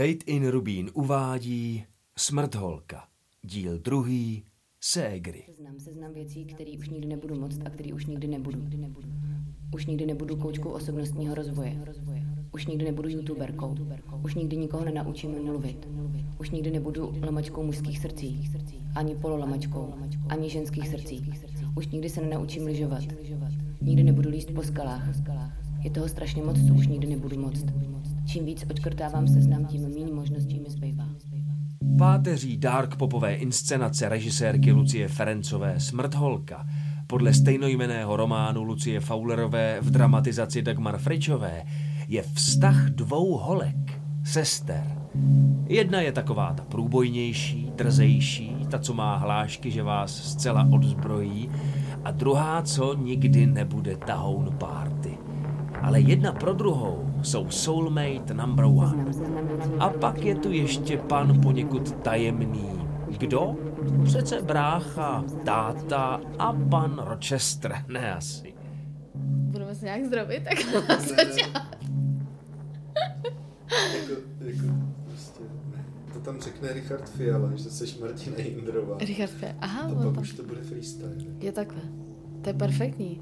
Fate in Rubín uvádí Smrtholka, díl druhý, Ségry. Seznam, seznam věcí, které už nikdy nebudu moc a které už nikdy nebudu. Už nikdy nebudu koučkou osobnostního rozvoje. Už nikdy nebudu youtuberkou. Už nikdy nikoho nenaučím mluvit. Už nikdy nebudu lamačkou mužských srdcí. Ani pololamačkou. Ani ženských srdcí. Už nikdy se nenaučím lyžovat. Nikdy nebudu líst po skalách. Je toho strašně moc, co už nikdy nebudu moc. Čím víc odkrtávám seznam, tím méně možností mi zbývá. Páteří dark popové inscenace režisérky Lucie Ferencové Smrtholka podle stejnojmeného románu Lucie Faulerové v dramatizaci Dagmar Fričové je vztah dvou holek, sester. Jedna je taková ta průbojnější, trzejší, ta, co má hlášky, že vás zcela odzbrojí, a druhá, co nikdy nebude tahoun party. Ale jedna pro druhou jsou soulmate number one. A pak je tu ještě pan poněkud tajemný. Kdo? Přece brácha, táta a pan Rochester, ne asi. Budeme se nějak zdravit, tak na jako, jako prostě, ne. To tam řekne Richard Fiala, že jsi Martina Jindrová. Richard Fiala, aha, A pak tam. už to bude freestyle. Je takhle. To je perfektní.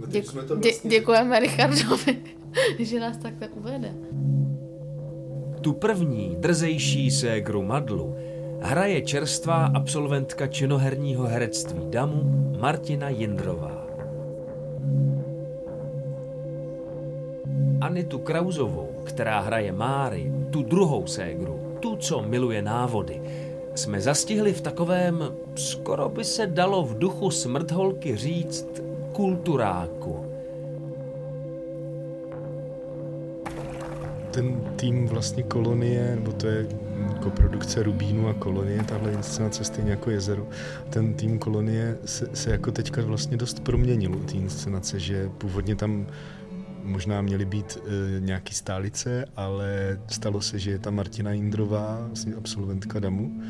No, Děku, dě, vlastně děkujeme Richardovi, že nás takhle uvede. Tu první, drzejší ségru Madlu hraje čerstvá absolventka činoherního herectví Damu Martina Jindrová. Anitu Krauzovou, která hraje Máry, tu druhou ségru, tu, co miluje návody, jsme zastihli v takovém, skoro by se dalo v duchu smrtholky říct, kulturáku. Ten tým vlastně kolonie, nebo to je koprodukce Rubínu a kolonie, tahle inscenace stejně jako Jezero, ten tým kolonie se, se jako teďka vlastně dost proměnil u té inscenace, že původně tam možná měly být e, nějaký stálice, ale stalo se, že je tam Martina Jindrová, vlastně absolventka DAMu,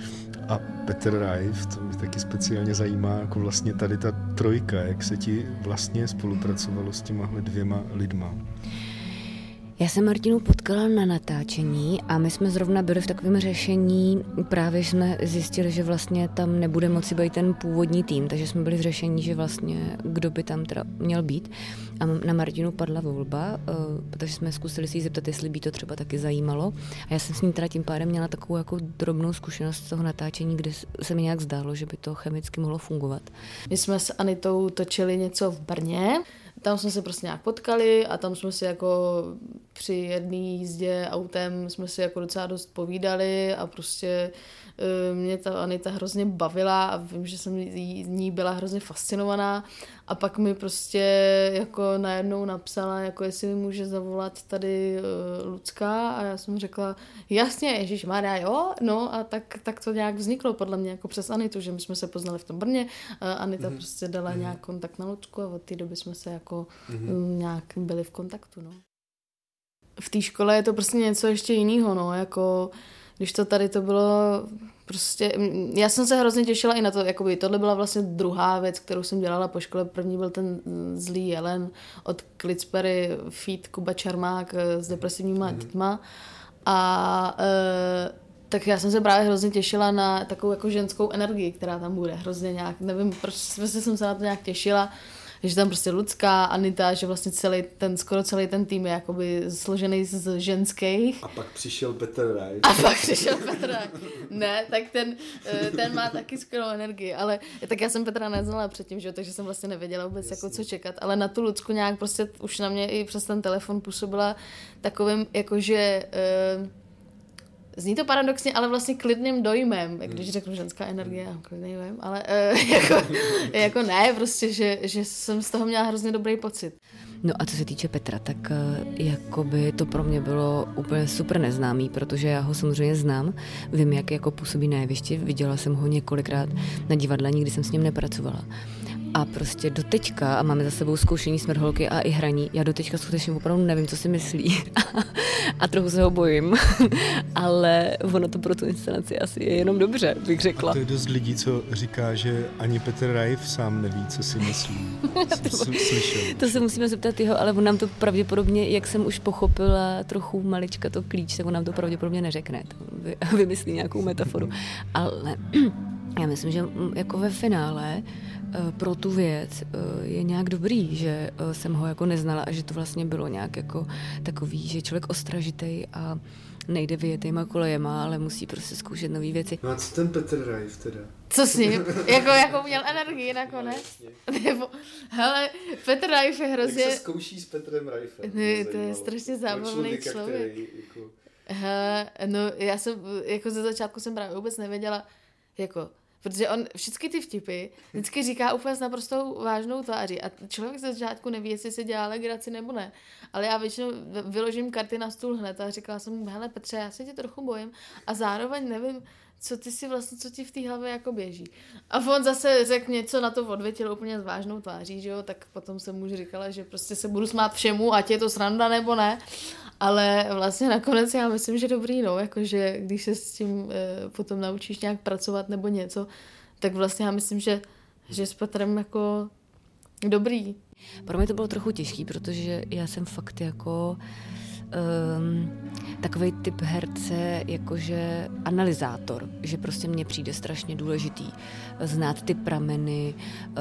a Petr Rajv, to mě taky speciálně zajímá, jako vlastně tady ta trojka, jak se ti vlastně spolupracovalo s těmahle dvěma lidma. Já jsem Martinu potkala na natáčení a my jsme zrovna byli v takovém řešení, právě jsme zjistili, že vlastně tam nebude moci být ten původní tým, takže jsme byli v řešení, že vlastně kdo by tam teda měl být. A na Martinu padla volba, eh, takže jsme zkusili si jí zeptat, jestli by to třeba taky zajímalo. A já jsem s ní teda tím pádem měla takovou jako drobnou zkušenost z toho natáčení, kde se mi nějak zdálo, že by to chemicky mohlo fungovat. My jsme s Anitou točili něco v Brně, tam jsme se prostě nějak potkali a tam jsme si jako při jedné jízdě autem jsme si jako docela dost povídali a prostě eh, mě ta Anita hrozně bavila a vím, že jsem jí- ní byla hrozně fascinovaná a pak mi prostě jako najednou napsala, jako jestli mi může zavolat tady eh, Lucka a já jsem řekla, jasně, Ježíš Maria, jo, no a tak, tak to nějak vzniklo podle mě jako přes Anitu, že my jsme se poznali v tom Brně, a Anita mm-hmm. prostě dala mm-hmm. nějak kontakt na Lucku a od té doby jsme se jako mm-hmm. nějak byli v kontaktu, no. V té škole je to prostě něco ještě jiného, no, jako když to tady to bylo prostě, já jsem se hrozně těšila i na to, jakoby tohle byla vlastně druhá věc, kterou jsem dělala po škole, první byl ten zlý jelen od Klitspery, feed Kuba Čarmák eh, s depresivníma dětma. A e, tak já jsem se právě hrozně těšila na takovou jako ženskou energii, která tam bude. Hrozně nějak, nevím, proč prostě jsem se na to nějak těšila, že tam prostě Lucka, Anita, že vlastně celý ten, skoro celý ten tým je jakoby složený z ženských. A pak přišel Petr Raj. A pak přišel Petra. Ne, tak ten, eh, ten má taky skvělou energii, ale tak já jsem Petra neznala předtím, že, jo, takže jsem vlastně nevěděla vůbec, jako co čekat, ale na tu Lucku nějak prostě už na mě i přes ten telefon působila takovým, jakože eh, Zní to paradoxně, ale vlastně klidným dojmem, jak když řeknu ženská energie, já klidný dojem, ale uh, jako, jako ne, prostě, že, že jsem z toho měla hrozně dobrý pocit. No a co se týče Petra, tak eh, jakoby to pro mě bylo úplně super neznámý, protože já ho samozřejmě znám, vím, jak jako působí na jevišti, viděla jsem ho několikrát na divadle, nikdy jsem s ním nepracovala. A prostě do teďka, a máme za sebou zkoušení smrholky a i hraní, já do teďka skutečně opravdu nevím, co si myslí. a trochu se ho bojím. Ale ono to pro tu inscenaci asi je jenom dobře, bych řekla. A to je dost lidí, co říká, že ani Petr Rajf sám neví, co si myslí. to, slyšel. to se musíme zeptat jeho, ale on nám to pravděpodobně, jak jsem už pochopila trochu malička to klíč, tak on nám to pravděpodobně neřekne. Vymyslí nějakou metaforu. Ale já myslím, že jako ve finále Eh, pro tu věc eh, je nějak dobrý, že eh, jsem ho jako neznala a že to vlastně bylo nějak jako takový, že člověk ostražitej a nejde vyjetýma kolejema, ale musí prostě zkoušet nové věci. No a co ten Petr Rajf teda? Co s ním? jako, jako měl energii nakonec? No, Nebo, hele, Petr Rajf je hrozně... Jak se zkouší s Petrem Rajfem? Ne, to je strašně zábavný člověk. Který, jako... Hele, no já jsem, jako ze začátku jsem právě vůbec nevěděla, jako Protože on všechny ty vtipy vždycky říká úplně s naprostou vážnou tváří a člověk ze začátku neví, jestli se dělá legraci nebo ne. Ale já většinou vyložím karty na stůl hned a říkala jsem mu, hele Petře, já se tě trochu bojím a zároveň nevím, co ty si vlastně, co ti v té hlavě jako běží. A on zase řekl něco na to odvětil úplně s vážnou tváří, že jo, tak potom jsem mu říkala, že prostě se budu smát všemu, ať je to sranda nebo ne. Ale vlastně nakonec já myslím, že dobrý, no, jakože když se s tím e, potom naučíš nějak pracovat nebo něco, tak vlastně já myslím, že, že s Petrem jako dobrý. Pro mě to bylo trochu těžký, protože já jsem fakt jako um, takový typ herce, jakože analyzátor, že prostě mně přijde strašně důležitý znát ty prameny, uh,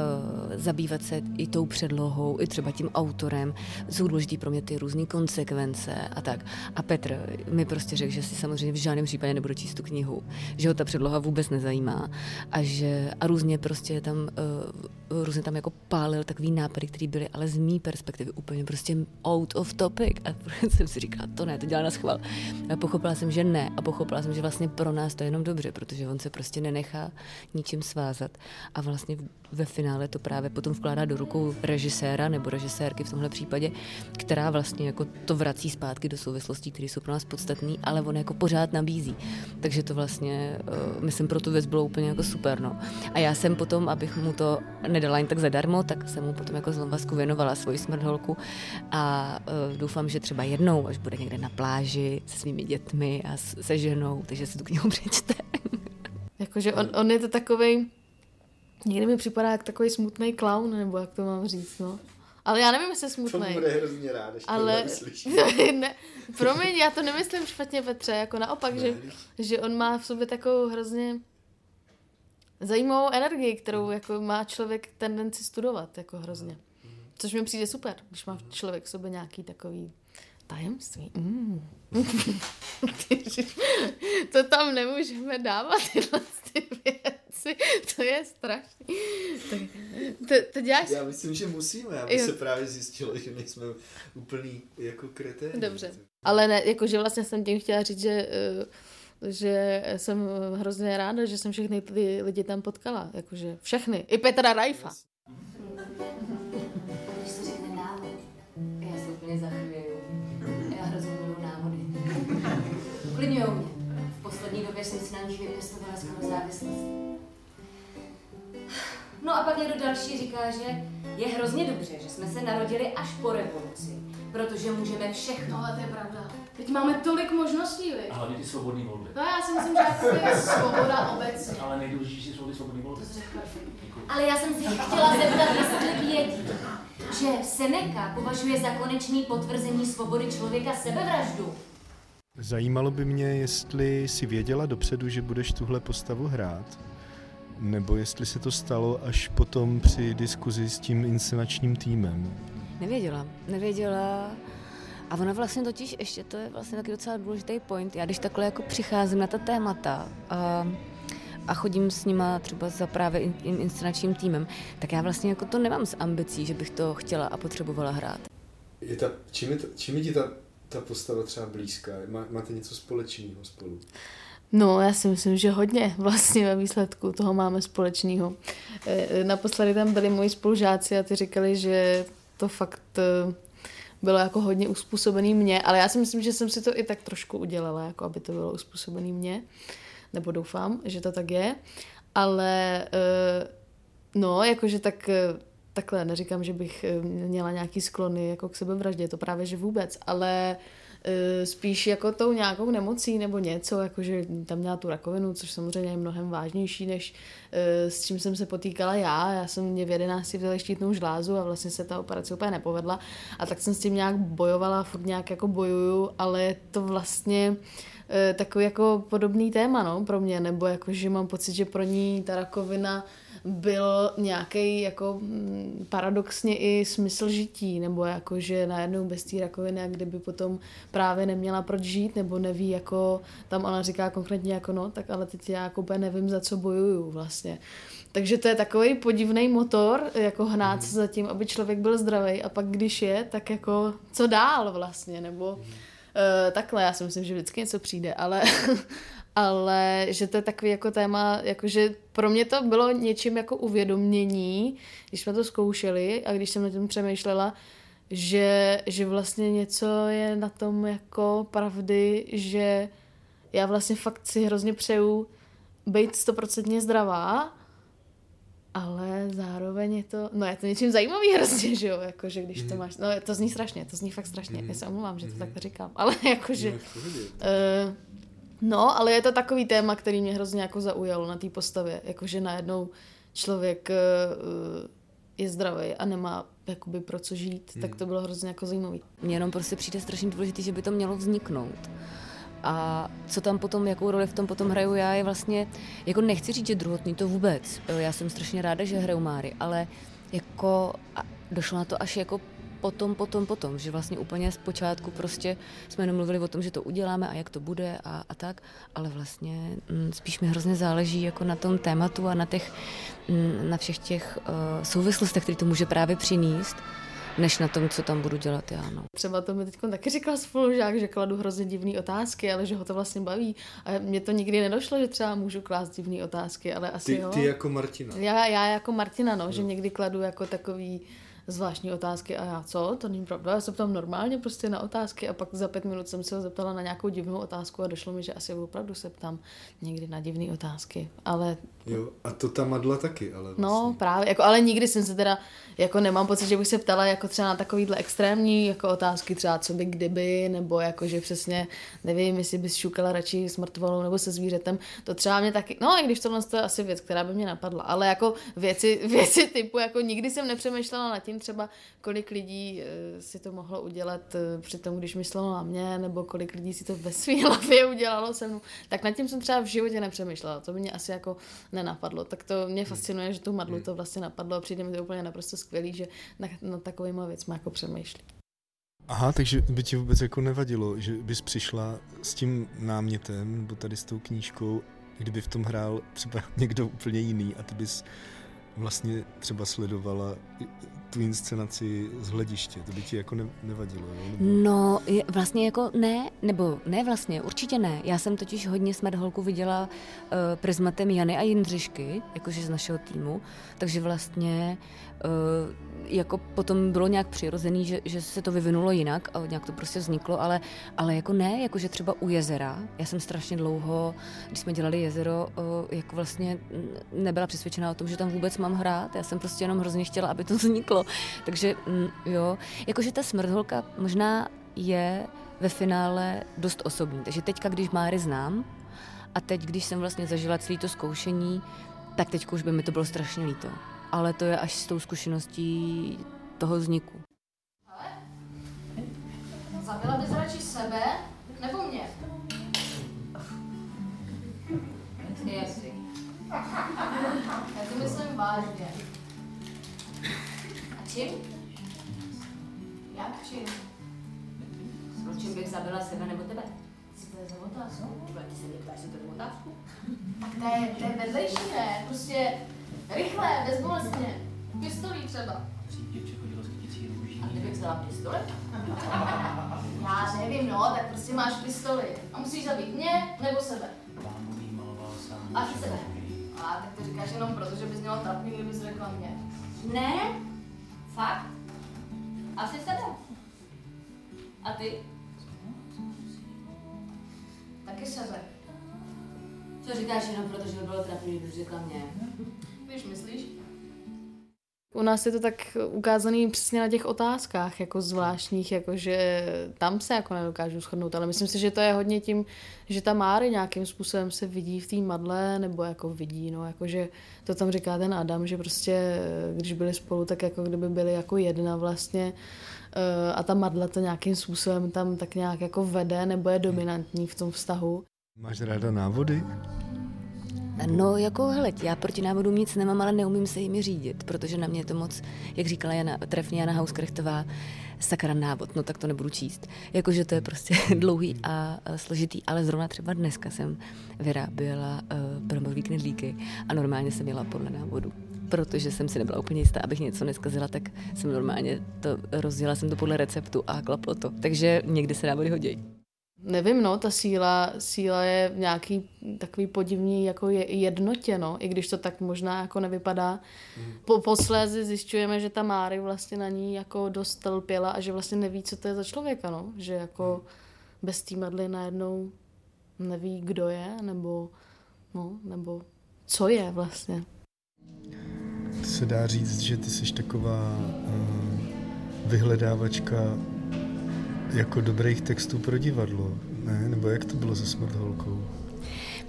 zabývat se i tou předlohou, i třeba tím autorem. Jsou důležitý pro mě ty různé konsekvence a tak. A Petr mi prostě řekl, že si samozřejmě v žádném případě nebudu číst tu knihu, že ho ta předloha vůbec nezajímá a že a různě prostě tam uh, různě tam jako pálil takový nápady, které byly ale z mý perspektivy úplně prostě out of topic a jsem si říkala, to ne, to dělá na schvál. A pochopila jsem, že ne a pochopila jsem, že vlastně pro nás to je jenom dobře, protože on se prostě nenechá ničím svázat a vlastně ve finále to právě potom vkládá do rukou režiséra nebo režisérky v tomhle případě, která vlastně jako to vrací zpátky do souvislostí, které jsou pro nás podstatné, ale on jako pořád nabízí. Takže to vlastně, uh, myslím, pro tu věc bylo úplně jako super. No. A já jsem potom, abych mu to nedala jen tak zadarmo, tak jsem mu potom jako zlomvazku věnovala svoji smrtholku a uh, doufám, že třeba jednou, až bude někde na pláži se svými dětmi a se ženou, takže si tu knihu přečte. Jakože on, on je to takový Někdy mi připadá jak takový smutný clown, nebo jak to mám říct, no. Ale já nevím, jestli smutný. To bude hrozně rád, když ale... to ne, Promiň, já to nemyslím špatně, Petře, jako naopak, ne. že, že on má v sobě takovou hrozně zajímavou energii, kterou jako má člověk tendenci studovat, jako hrozně. Což mi přijde super, když má člověk v sobě nějaký takový tajemství. Mm. to tam nemůžeme dávat, tyhle ty věci. To je strašný. Tak, to, to děláš... Já myslím, že musíme, aby jo. se právě zjistilo, že nejsme úplný jako kreténi. Dobře. Ale ne, jakože vlastně jsem tím chtěla říct, že uh, že jsem hrozně ráda, že jsem všechny ty lidi tam potkala. Jakože všechny. I Petra Rajfa. Když se řekne já se úplně zachvěju. Nich vypěstovala skoro závislost. No a pak někdo další říká, že je hrozně dobře, že jsme se narodili až po revoluci, protože můžeme všechno. No, ale to je pravda. Teď máme tolik možností, vy. A hlavně ty svobodné volby. No já si myslím, že jako je svoboda obecně. Ale nejdůležitější jsou ty svobodné volby. Ale já jsem si chtěla zeptat, jestli vědí, že Seneca považuje za konečný potvrzení svobody člověka sebevraždu. Zajímalo by mě, jestli si věděla dopředu, že budeš tuhle postavu hrát, nebo jestli se to stalo až potom při diskuzi s tím inscenačním týmem. Nevěděla, nevěděla. A ona vlastně totiž, ještě to je vlastně taky docela důležitý point. Já když takhle jako přicházím na ta témata a, a chodím s nima třeba za právě in, in, inscenačním týmem, tak já vlastně jako to nemám s ambicí, že bych to chtěla a potřebovala hrát. Je ta, čím, je to, čím je ti ta, ta postava třeba blízká? Má, máte něco společného spolu? No, já si myslím, že hodně vlastně ve výsledku toho máme společného. E, naposledy tam byli moji spolužáci a ty říkali, že to fakt e, bylo jako hodně uspůsobený mě, ale já si myslím, že jsem si to i tak trošku udělala, jako aby to bylo uspůsobený mě, nebo doufám, že to tak je, ale No, jakože tak takhle, neříkám, že bych eh, měla nějaký sklony jako k sebevraždě, to právě že vůbec, ale eh, spíš jako tou nějakou nemocí nebo něco, jakože tam měla tu rakovinu, což samozřejmě je mnohem vážnější, než s čím jsem se potýkala já. Já jsem mě v 11 vzala štítnou žlázu a vlastně se ta operace úplně nepovedla a tak jsem s tím nějak bojovala, furt nějak jako bojuju, ale je to vlastně takový jako podobný téma no, pro mě, nebo jako, že mám pocit, že pro ní ta rakovina byl nějaký jako mm, paradoxně i smysl žití, nebo jako, že najednou bez té rakoviny, a kdyby potom právě neměla proč žít, nebo neví, jako tam ona říká konkrétně jako no, tak ale teď já jako nevím, za co bojuju vlastně. Takže to je takový podivný motor, jako hnát se za tím, aby člověk byl zdravý a pak když je, tak jako co dál vlastně, nebo uh, takhle, já si myslím, že vždycky něco přijde, ale, ale že to je takový jako téma, jakože pro mě to bylo něčím jako uvědomění, když jsme to zkoušeli a když jsem na tím přemýšlela, že, že vlastně něco je na tom jako pravdy, že já vlastně fakt si hrozně přeju být stoprocentně zdravá, ale zároveň je to, no je to něčím zajímavý hrozně, že jo, jakože když to mhm. máš, no to zní strašně, to zní fakt strašně, já se omlouvám, že to tak říkám, ale jakože, uh, No, ale je to takový téma, který mě hrozně jako zaujalo na té postavě. Jakože najednou člověk uh, je zdravý a nemá jakoby pro co žít, hmm. tak to bylo hrozně jako zajímavý. Mně jenom prostě přijde strašně důležité, že by to mělo vzniknout. A co tam potom, jakou roli v tom potom hraju já, je vlastně, jako nechci říct, že druhotný to vůbec. Já jsem strašně ráda, že hraju Máry, ale jako došlo na to až jako potom, potom, potom, že vlastně úplně z počátku prostě jsme jenom mluvili o tom, že to uděláme a jak to bude a, a tak, ale vlastně m, mm, spíš mi hrozně záleží jako na tom tématu a na těch, m, mm, na všech těch uh, souvislostech, které to může právě přinést, než na tom, co tam budu dělat já. No. Třeba to mi teď taky říkal spolužák, že kladu hrozně divné otázky, ale že ho to vlastně baví. A mně to nikdy nedošlo, že třeba můžu klást divné otázky, ale asi ty, jo. Ty jako Martina. Já, já jako Martina, no, no. že někdy kladu jako takový zvláštní otázky a já co, to není pravda, já se ptám normálně prostě na otázky a pak za pět minut jsem se ho zeptala na nějakou divnou otázku a došlo mi, že asi opravdu se ptám někdy na divné otázky, ale... Jo, a to ta Madla taky, ale no, vlastně. No, právě, jako, ale nikdy jsem se teda, jako nemám pocit, že bych se ptala jako třeba na takovýhle extrémní jako otázky, třeba co by kdyby, nebo jako, že přesně, nevím, jestli bys šukala radši s mrtvolou nebo se zvířetem, to třeba mě taky, no i když tohle je asi věc, která by mě napadla, ale jako věci, věci typu, jako nikdy jsem nepřemýšlela nad tím, třeba, kolik lidí eh, si to mohlo udělat eh, při tom, když myslelo na mě, nebo kolik lidí si to ve své hlavě udělalo se mnou, tak nad tím jsem třeba v životě nepřemýšlela. To by mě asi jako nenapadlo. Tak to mě fascinuje, že tu madlu hmm. to vlastně napadlo a přijde mi to úplně naprosto skvělý, že na, na takovýma věcmi jako přemýšlí. Aha, takže by ti vůbec jako nevadilo, že bys přišla s tím námětem, nebo tady s tou knížkou, kdyby v tom hrál třeba někdo úplně jiný a ty bys vlastně třeba sledovala tu inscenaci z hlediště, to by ti jako ne, nevadilo, jo? No, je, vlastně jako ne, nebo ne vlastně, určitě ne. Já jsem totiž hodně Smart Holku viděla uh, prismatem Jany a Jindřišky, jakože z našeho týmu, takže vlastně uh, jako potom bylo nějak přirozený, že, že se to vyvinulo jinak a nějak to prostě vzniklo, ale, ale jako ne, jakože třeba u jezera. Já jsem strašně dlouho, když jsme dělali jezero, uh, jako vlastně nebyla přesvědčená o tom, že tam vůbec mám hrát. Já jsem prostě jenom hrozně chtěla, aby to vzniklo. Takže mm, jo, jakože ta smrtholka možná je ve finále dost osobní. Takže teďka, když Máry znám a teď, když jsem vlastně zažila celé to zkoušení, tak teď už by mi to bylo strašně líto ale to je až s tou zkušeností toho vzniku. Zabila bys radši sebe nebo mě? Jestli. Já to myslím vážně. A čím? Jak čím? S čím bych zabila sebe nebo tebe? Co to je za otázku? Ty se mě ptáš, to je otázku? Tak to je, to je vedlejší, ne? Prostě Rychle, bezbolestně. Pistolí třeba. A ty bych vzala pistoli? Já nevím, no, tak prostě máš pistoli. A musíš zabít mě nebo sebe. Asi sebe. A tak to říkáš jenom proto, že bys měla trapný, kdybys řekla mě. Ne, fakt. Asi sebe. A ty? Taky sebe. Co říkáš jenom proto, že by bylo trapný, kdybys řekla mě? Když myslíš? U nás je to tak ukázaný přesně na těch otázkách, jako zvláštních, jako že tam se jako nedokážu shodnout, ale myslím si, že to je hodně tím, že ta Máry nějakým způsobem se vidí v té madle, nebo jako vidí, no, jako že to tam říká ten Adam, že prostě, když byli spolu, tak jako kdyby byli jako jedna vlastně eh, a ta madla to nějakým způsobem tam tak nějak jako vede, nebo je dominantní v tom vztahu. Máš ráda návody? No jako hele, já proti návodům nic nemám, ale neumím se jimi řídit, protože na mě je to moc, jak říkala Jana, trefně Jana Hauskrechtová, sakra návod, no tak to nebudu číst. Jakože to je prostě dlouhý a složitý, ale zrovna třeba dneska jsem vyráběla uh, brambový knedlíky a normálně jsem jela podle návodu protože jsem si nebyla úplně jistá, abych něco neskazila, tak jsem normálně to rozjela jsem to podle receptu a klaplo to. Takže někdy se návody hodí. Nevím, no, ta síla, síla je v nějaký takový podivný jako je, jednotě, no, i když to tak možná jako nevypadá. Po, posléze zjišťujeme, že ta Máry vlastně na ní jako dost telpěla a že vlastně neví, co to je za člověka, no, že jako bez té madly najednou neví, kdo je, nebo, no, nebo co je vlastně. Se dá říct, že ty jsi taková uh, vyhledávačka jako dobrých textů pro divadlo, ne? Nebo jak to bylo se Smrt holkou?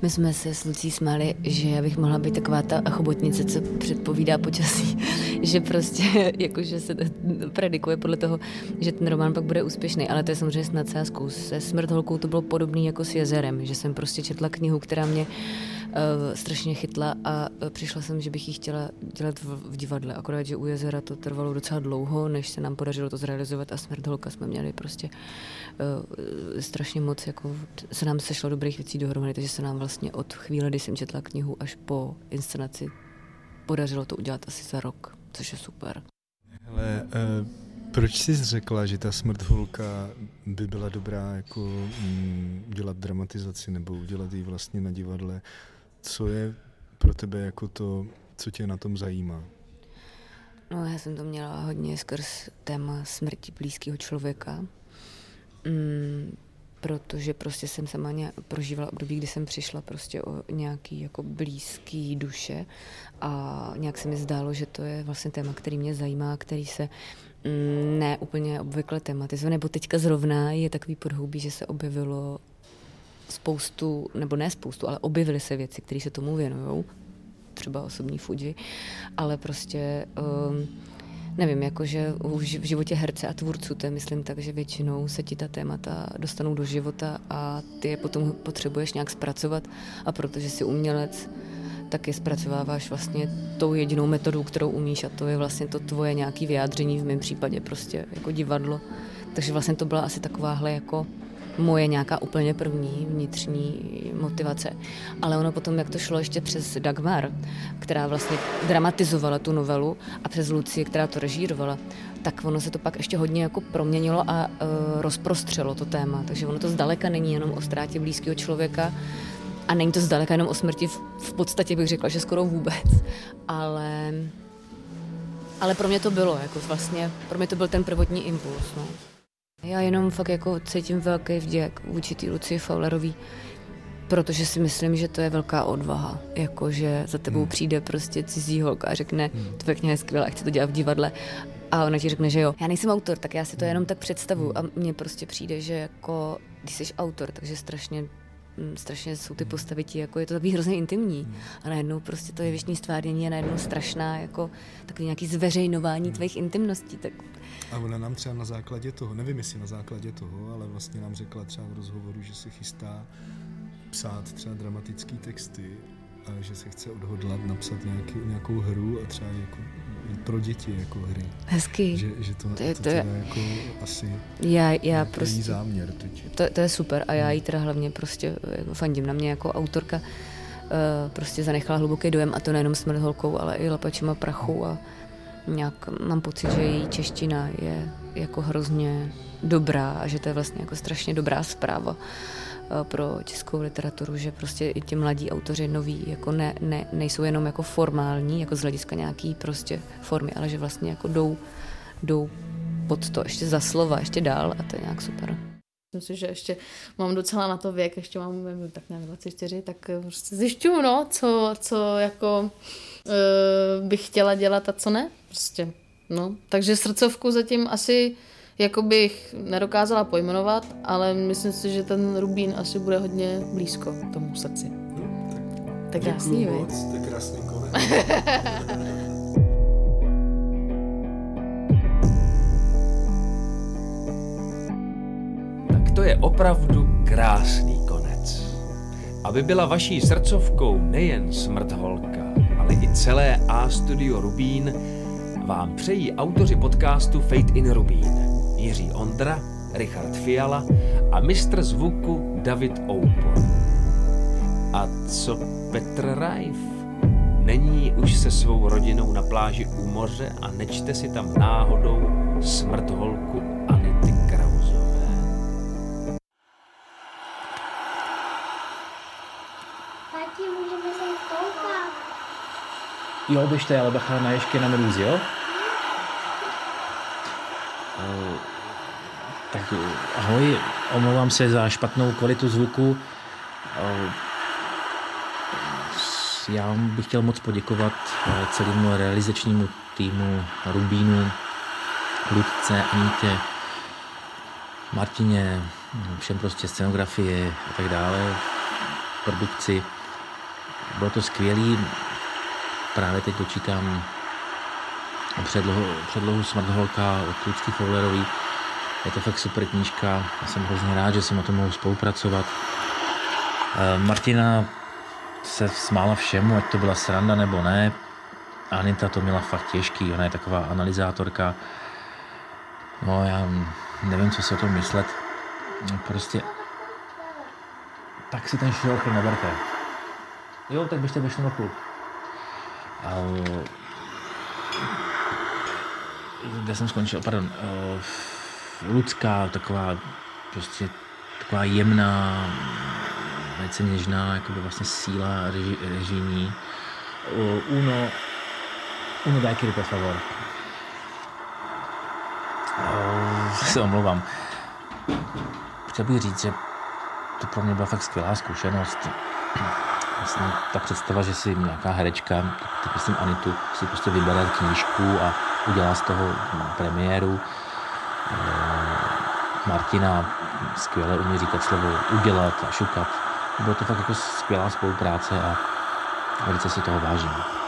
My jsme se s Lucí smáli, že já bych mohla být taková ta chobotnice, co předpovídá počasí, že prostě jakože se predikuje podle toho, že ten román pak bude úspěšný, ale to je samozřejmě snad sázkou. Se Smrt holkou to bylo podobný jako s jezerem, že jsem prostě četla knihu, která mě uh, strašně chytla a uh, přišla jsem, že bych ji chtěla dělat v, v divadle, akorát, že u jezera to trvalo docela dlouho, než se nám podařilo to zrealizovat a Smrt holka jsme měli prostě uh, strašně moc, jako se nám sešlo dobrých věcí dohromady, takže se nám vlastně od chvíle, kdy jsem četla knihu až po inscenaci podařilo to udělat asi za rok, což je super. Hele, uh, proč jsi řekla, že ta smrt holka by byla dobrá jako mm, udělat dramatizaci nebo udělat ji vlastně na divadle? Co je pro tebe jako to, co tě na tom zajímá? No, já jsem to měla hodně skrz téma smrti blízkého člověka, mm, protože prostě jsem sama prožívala období, kdy jsem přišla prostě o nějaký jako blízký duše a nějak se mi zdálo, že to je vlastně téma, který mě zajímá, který se mm, ne úplně obvykle tematizuje, nebo teďka zrovna je takový podhoubí, že se objevilo spoustu, nebo ne spoustu, ale objevily se věci, které se tomu věnují, třeba osobní Fuji, ale prostě um, nevím, jakože v životě herce a tvůrců, to je myslím tak, že většinou se ti ta témata dostanou do života a ty je potom potřebuješ nějak zpracovat a protože jsi umělec, tak je zpracováváš vlastně tou jedinou metodou, kterou umíš a to je vlastně to tvoje nějaké vyjádření, v mém případě prostě jako divadlo. Takže vlastně to byla asi takováhle jako moje nějaká úplně první vnitřní motivace. Ale ono potom, jak to šlo ještě přes Dagmar, která vlastně dramatizovala tu novelu a přes Lucie, která to režírovala, tak ono se to pak ještě hodně jako proměnilo a uh, rozprostřelo to téma. Takže ono to zdaleka není jenom o ztrátě blízkého člověka, a není to zdaleka jenom o smrti, v, v podstatě bych řekla, že skoro vůbec. Ale, ale pro mě to bylo, jako vlastně, pro mě to byl ten prvotní impuls. No. Já jenom fakt jako cítím velký vděk vůči té Lucii Fowlerový, protože si myslím, že to je velká odvaha. Jako, že za tebou hmm. přijde prostě cizí holka a řekne, hmm. to pěkně je skvělé, chci to dělat v divadle. A ona ti řekne, že jo, já nejsem autor, tak já si to jenom tak představu. A mně prostě přijde, že jako, když jsi autor, takže strašně Mm, strašně jsou ty postavy ti, jako je to takový hrozně intimní. A najednou prostě to je věšní stvárnění a najednou strašná, jako takový nějaký zveřejnování tvých intimností. Tak... A ona nám třeba na základě toho, nevím jestli na základě toho, ale vlastně nám řekla třeba v rozhovoru, že se chystá psát třeba dramatické texty a že se chce odhodlat napsat nějaký, nějakou hru a třeba jako pro děti jako hry. Hezky. Že, že to, to, je, to, to je jako asi já, já prostě, záměr teď. To, to je super a já jí teda hlavně prostě jako fandím na mě jako autorka uh, prostě zanechala hluboký dojem a to nejenom smrt holkou, ale i lapačima prachu a nějak mám pocit, že její čeština je jako hrozně dobrá a že to je vlastně jako strašně dobrá zpráva. Eh, pro českou literaturu, že prostě i ti mladí autoři noví jako ne, ne, nejsou jenom jako formální, jako z hlediska nějaký prostě formy, ale že vlastně jako jdou, jdou pod to ještě za slova, ještě dál a to je nějak super. Myslím si, že ještě mám docela na to věk, ještě mám tak nevím, 24, tak prostě zjišťuju, no, co, co jako uh, bych chtěla dělat a co ne. Prostě, no. Takže srdcovku zatím asi jako bych nedokázala pojmenovat, ale myslím si, že ten rubín asi bude hodně blízko tomu srdci. No, tak, tak krásný, moc, to je krásný konec. to je opravdu krásný konec. Aby byla vaší srdcovkou nejen smrt holka, ale i celé A Studio Rubín, vám přejí autoři podcastu Fate in Rubín, Jiří Ondra, Richard Fiala a mistr zvuku David Oupor. A co Petr Rajf? Není už se svou rodinou na pláži u moře a nečte si tam náhodou smrt holku Anity Jo, běžte, ale bacha na ještě na medúzy, jo? Uh, tak ahoj, omlouvám se za špatnou kvalitu zvuku. Uh, já bych chtěl moc poděkovat uh, celému realizačnímu týmu Rubínu, Ludce, Anítě, Martině, všem prostě scenografie a tak dále, produkci. Bylo to skvělé právě teď dočítám předlohu, předlohu Smrtholka od Lucky Fowlerový. Je to fakt super knížka, já jsem hrozně rád, že jsem na tom mohl spolupracovat. Eh, Martina se smála všemu, ať to byla sranda nebo ne. Anita to měla fakt těžký, ona je taková analyzátorka. No já nevím, co si o tom myslet. Prostě tak si ten šilochy neberte. Jo, tak běžte ve šnorchlu. Uh, kde jsem skončil, pardon, uh, lidská, taková prostě taková jemná, velice něžná, jakoby vlastně síla reži, režijní. Uh, uno, uno daj por favor. Uh, se omlouvám. Chtěl bych říct, že to pro mě byla fakt skvělá zkušenost vlastně ta představa, že si nějaká herečka, tak myslím Anitu, si prostě vybere knížku a udělá z toho premiéru. Eh, Martina skvěle umí říkat slovo udělat a šukat. Bylo to fakt jako skvělá spolupráce a velice si toho vážím.